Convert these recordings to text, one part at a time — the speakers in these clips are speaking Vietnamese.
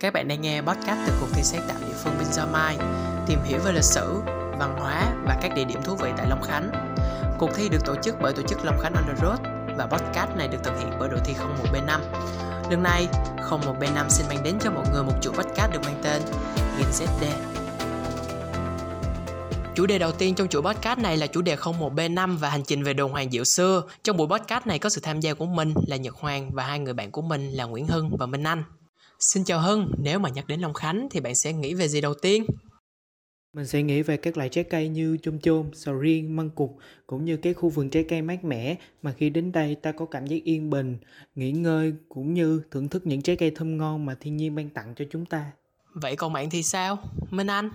Các bạn đang nghe podcast từ cuộc thi sáng tạo địa phương Binh Gia Mai, tìm hiểu về lịch sử, văn hóa và các địa điểm thú vị tại Long Khánh. Cuộc thi được tổ chức bởi tổ chức Long Khánh On The Road và podcast này được thực hiện bởi đội thi 01B5. Lần này, 01B5 xin mang đến cho mọi người một chuỗi podcast được mang tên Gen ZD. Chủ đề đầu tiên trong chuỗi podcast này là chủ đề 01B5 và hành trình về đồn Hoàng Diệu xưa. Trong buổi podcast này có sự tham gia của mình là Nhật Hoàng và hai người bạn của mình là Nguyễn Hưng và Minh Anh. Xin chào Hưng, nếu mà nhắc đến Long Khánh thì bạn sẽ nghĩ về gì đầu tiên? Mình sẽ nghĩ về các loại trái cây như chôm chôm, sầu riêng, măng cụt cũng như cái khu vườn trái cây mát mẻ mà khi đến đây ta có cảm giác yên bình, nghỉ ngơi cũng như thưởng thức những trái cây thơm ngon mà thiên nhiên ban tặng cho chúng ta. Vậy còn bạn thì sao? Minh Anh?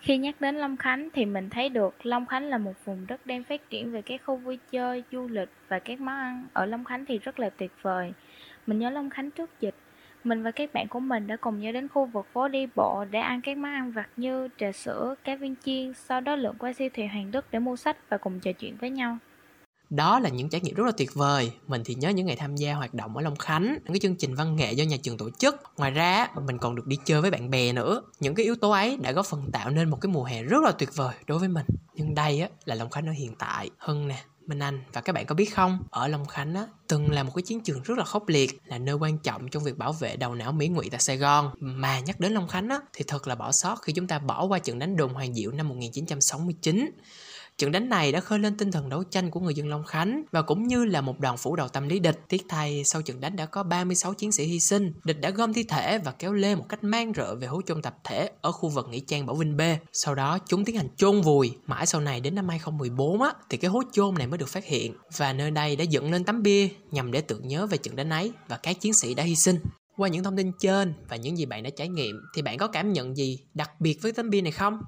Khi nhắc đến Long Khánh thì mình thấy được Long Khánh là một vùng đất đang phát triển về các khu vui chơi, du lịch và các món ăn ở Long Khánh thì rất là tuyệt vời. Mình nhớ Long Khánh trước dịch mình và các bạn của mình đã cùng nhau đến khu vực phố đi bộ để ăn các món ăn vặt như trà sữa, cá viên chiên, sau đó lượn qua siêu thị Hoàng Đức để mua sách và cùng trò chuyện với nhau. Đó là những trải nghiệm rất là tuyệt vời. Mình thì nhớ những ngày tham gia hoạt động ở Long Khánh, những cái chương trình văn nghệ do nhà trường tổ chức. Ngoài ra, mình còn được đi chơi với bạn bè nữa. Những cái yếu tố ấy đã góp phần tạo nên một cái mùa hè rất là tuyệt vời đối với mình. Nhưng đây á là Long Khánh ở hiện tại. Hưng nè, Minh Anh và các bạn có biết không, ở Long Khánh á, từng là một cái chiến trường rất là khốc liệt, là nơi quan trọng trong việc bảo vệ đầu não Mỹ ngụy tại Sài Gòn. Mà nhắc đến Long Khánh á, thì thật là bỏ sót khi chúng ta bỏ qua trận đánh đồn Hoàng Diệu năm 1969. Trận đánh này đã khơi lên tinh thần đấu tranh của người dân Long Khánh và cũng như là một đoàn phủ đầu tâm lý địch. Tiếc thay, sau trận đánh đã có 36 chiến sĩ hy sinh. Địch đã gom thi thể và kéo lê một cách mang rợ về hố chôn tập thể ở khu vực Nghĩa Trang Bảo Vinh B. Sau đó, chúng tiến hành chôn vùi. Mãi sau này đến năm 2014 á, thì cái hố chôn này mới được phát hiện. Và nơi đây đã dựng lên tấm bia nhằm để tưởng nhớ về trận đánh ấy và các chiến sĩ đã hy sinh. Qua những thông tin trên và những gì bạn đã trải nghiệm thì bạn có cảm nhận gì đặc biệt với tấm bia này không?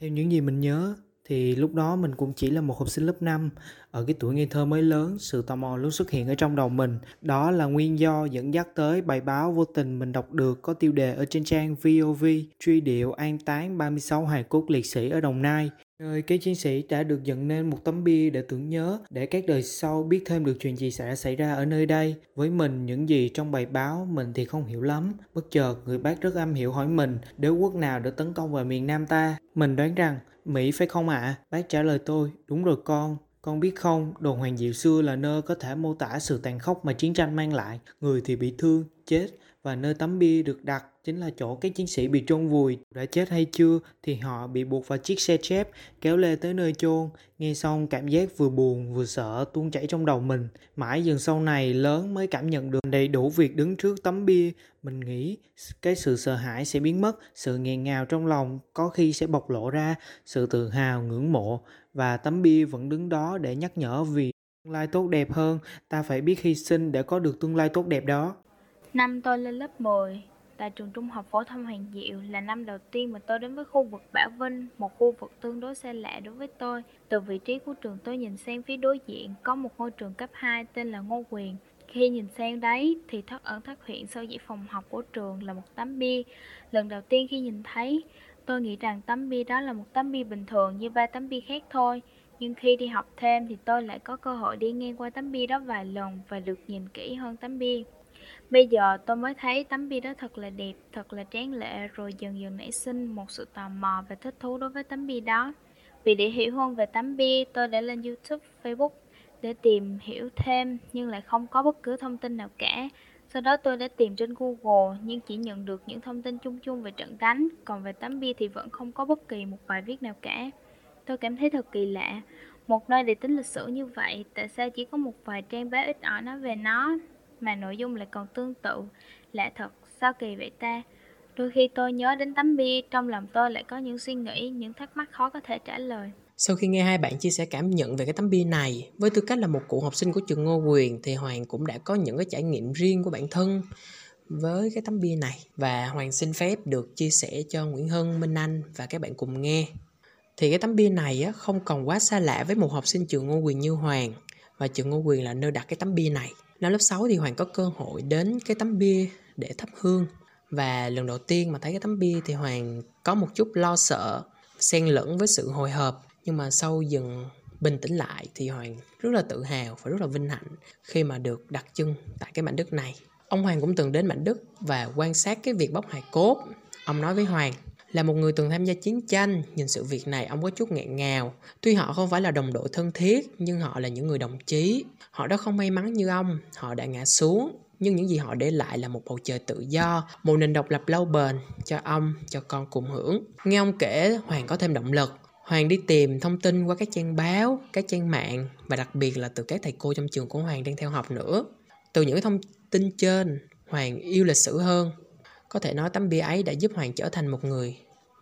Theo những gì mình nhớ thì lúc đó mình cũng chỉ là một học sinh lớp 5 ở cái tuổi ngây thơ mới lớn, sự tò mò luôn xuất hiện ở trong đầu mình. Đó là nguyên do dẫn dắt tới bài báo vô tình mình đọc được có tiêu đề ở trên trang VOV truy điệu an táng 36 hài cốt liệt sĩ ở Đồng Nai nơi các chiến sĩ đã được dựng nên một tấm bia để tưởng nhớ để các đời sau biết thêm được chuyện gì sẽ xảy ra ở nơi đây với mình những gì trong bài báo mình thì không hiểu lắm bất chợt người bác rất âm hiểu hỏi mình đế quốc nào đã tấn công vào miền nam ta mình đoán rằng Mỹ phải không ạ? À? Bác trả lời tôi, đúng rồi con. Con biết không, đồn Hoàng Diệu xưa là nơi có thể mô tả sự tàn khốc mà chiến tranh mang lại. Người thì bị thương, chết và nơi tấm bia được đặt chính là chỗ các chiến sĩ bị chôn vùi. Đã chết hay chưa thì họ bị buộc vào chiếc xe chép kéo lê tới nơi chôn. Nghe xong, cảm giác vừa buồn, vừa sợ tuôn chảy trong đầu mình. Mãi dần sau này, lớn mới cảm nhận được đầy đủ việc đứng trước tấm bia. Mình nghĩ cái sự sợ hãi sẽ biến mất, sự nghẹn ngào trong lòng có khi sẽ bộc lộ ra, sự tự hào ngưỡng mộ. Và tấm bia vẫn đứng đó để nhắc nhở vì tương lai tốt đẹp hơn. Ta phải biết hy sinh để có được tương lai tốt đẹp đó. Năm tôi lên lớp 10, tại trường trung học phổ thông Hoàng Diệu là năm đầu tiên mà tôi đến với khu vực Bảo Vinh, một khu vực tương đối xa lạ đối với tôi. Từ vị trí của trường tôi nhìn sang phía đối diện có một ngôi trường cấp 2 tên là Ngô Quyền. Khi nhìn sang đấy thì thất ẩn thất hiện sau dãy phòng học của trường là một tấm bia. Lần đầu tiên khi nhìn thấy, tôi nghĩ rằng tấm bia đó là một tấm bia bình thường như ba tấm bia khác thôi. Nhưng khi đi học thêm thì tôi lại có cơ hội đi ngang qua tấm bia đó vài lần và được nhìn kỹ hơn tấm bia. Bây giờ tôi mới thấy tấm bia đó thật là đẹp, thật là tráng lệ rồi dần dần nảy sinh một sự tò mò và thích thú đối với tấm bia đó. Vì để hiểu hơn về tấm bia, tôi đã lên YouTube, Facebook để tìm hiểu thêm nhưng lại không có bất cứ thông tin nào cả. Sau đó tôi đã tìm trên Google nhưng chỉ nhận được những thông tin chung chung về trận đánh, còn về tấm bia thì vẫn không có bất kỳ một bài viết nào cả. Tôi cảm thấy thật kỳ lạ, một nơi để tính lịch sử như vậy, tại sao chỉ có một vài trang báo ít ỏi nói về nó, mà nội dung lại còn tương tự. Lạ thật, sao kỳ vậy ta? Đôi khi tôi nhớ đến tấm bia, trong lòng tôi lại có những suy nghĩ, những thắc mắc khó có thể trả lời. Sau khi nghe hai bạn chia sẻ cảm nhận về cái tấm bia này, với tư cách là một cựu học sinh của trường Ngô Quyền thì Hoàng cũng đã có những cái trải nghiệm riêng của bản thân với cái tấm bia này và Hoàng xin phép được chia sẻ cho Nguyễn Hân, Minh Anh và các bạn cùng nghe. Thì cái tấm bia này á, không còn quá xa lạ với một học sinh trường Ngô Quyền như Hoàng và trường Ngô Quyền là nơi đặt cái tấm bia này. Năm lớp 6 thì Hoàng có cơ hội đến cái tấm bia để thắp hương và lần đầu tiên mà thấy cái tấm bia thì Hoàng có một chút lo sợ xen lẫn với sự hồi hộp nhưng mà sau dần bình tĩnh lại thì Hoàng rất là tự hào và rất là vinh hạnh khi mà được đặt chân tại cái mảnh đất này. Ông Hoàng cũng từng đến Mảnh Đức và quan sát cái việc bóc hài cốt. Ông nói với Hoàng, là một người từng tham gia chiến tranh, nhìn sự việc này ông có chút nghẹn ngào. Tuy họ không phải là đồng đội thân thiết, nhưng họ là những người đồng chí. Họ đã không may mắn như ông, họ đã ngã xuống. Nhưng những gì họ để lại là một bầu trời tự do, một nền độc lập lâu bền cho ông, cho con cùng hưởng. Nghe ông kể, Hoàng có thêm động lực. Hoàng đi tìm thông tin qua các trang báo, các trang mạng và đặc biệt là từ các thầy cô trong trường của Hoàng đang theo học nữa. Từ những thông tin trên, Hoàng yêu lịch sử hơn. Có thể nói tấm bia ấy đã giúp Hoàng trở thành một người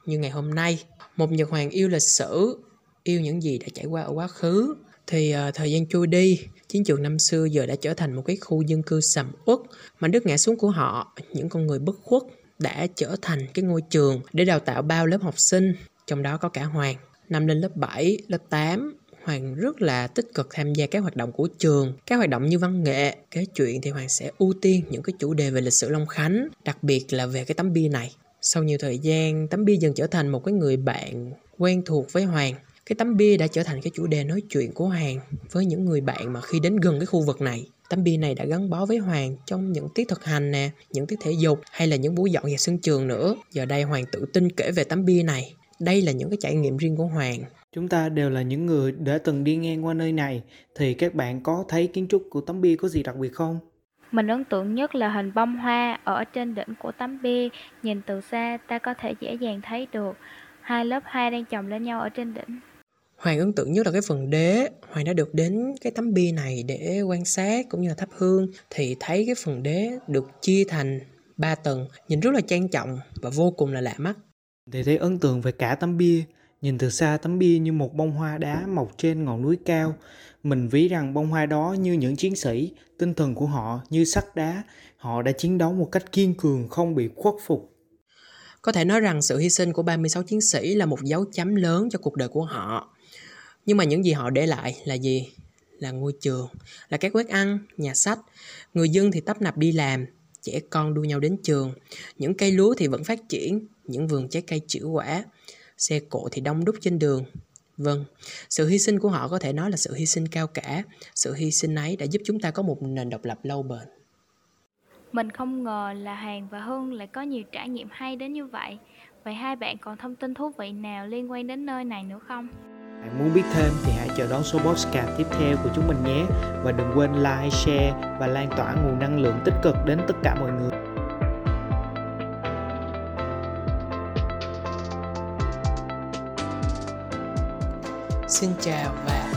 như ngày hôm nay. Một Nhật Hoàng yêu lịch sử, yêu những gì đã trải qua ở quá khứ. Thì uh, thời gian trôi đi, chiến trường năm xưa giờ đã trở thành một cái khu dân cư sầm uất. Mà đất ngã xuống của họ, những con người bất khuất đã trở thành cái ngôi trường để đào tạo bao lớp học sinh, trong đó có cả Hoàng. Năm lên lớp 7, lớp 8, Hoàng rất là tích cực tham gia các hoạt động của trường. Các hoạt động như văn nghệ, kể chuyện thì Hoàng sẽ ưu tiên những cái chủ đề về lịch sử Long Khánh, đặc biệt là về cái tấm bia này. Sau nhiều thời gian, tấm bia dần trở thành một cái người bạn quen thuộc với Hoàng. Cái tấm bia đã trở thành cái chủ đề nói chuyện của Hoàng với những người bạn mà khi đến gần cái khu vực này. Tấm bia này đã gắn bó với Hoàng trong những tiết thực hành nè, những tiết thể dục hay là những buổi dọn dẹp sân trường nữa. Giờ đây Hoàng tự tin kể về tấm bia này. Đây là những cái trải nghiệm riêng của Hoàng Chúng ta đều là những người đã từng đi ngang qua nơi này, thì các bạn có thấy kiến trúc của tấm bia có gì đặc biệt không? Mình ấn tượng nhất là hình bông hoa ở trên đỉnh của tấm bia, nhìn từ xa ta có thể dễ dàng thấy được hai lớp hoa đang chồng lên nhau ở trên đỉnh. Hoàng ấn tượng nhất là cái phần đế Hoàng đã được đến cái tấm bia này để quan sát cũng như là thắp hương Thì thấy cái phần đế được chia thành ba tầng Nhìn rất là trang trọng và vô cùng là lạ mắt Thì thấy ấn tượng về cả tấm bia Nhìn từ xa tấm bia như một bông hoa đá mọc trên ngọn núi cao. Mình ví rằng bông hoa đó như những chiến sĩ, tinh thần của họ như sắt đá. Họ đã chiến đấu một cách kiên cường, không bị khuất phục. Có thể nói rằng sự hy sinh của 36 chiến sĩ là một dấu chấm lớn cho cuộc đời của họ. Nhưng mà những gì họ để lại là gì? Là ngôi trường, là các quét ăn, nhà sách. Người dân thì tấp nập đi làm, trẻ con đua nhau đến trường. Những cây lúa thì vẫn phát triển, những vườn trái cây chữ quả xe cộ thì đông đúc trên đường. Vâng, sự hy sinh của họ có thể nói là sự hy sinh cao cả. Sự hy sinh ấy đã giúp chúng ta có một nền độc lập lâu bền. Mình không ngờ là Hàng và Hưng lại có nhiều trải nghiệm hay đến như vậy. Vậy hai bạn còn thông tin thú vị nào liên quan đến nơi này nữa không? Bạn muốn biết thêm thì hãy chờ đón số podcast tiếp theo của chúng mình nhé. Và đừng quên like, share và lan tỏa nguồn năng lượng tích cực đến tất cả mọi người. Xin chào và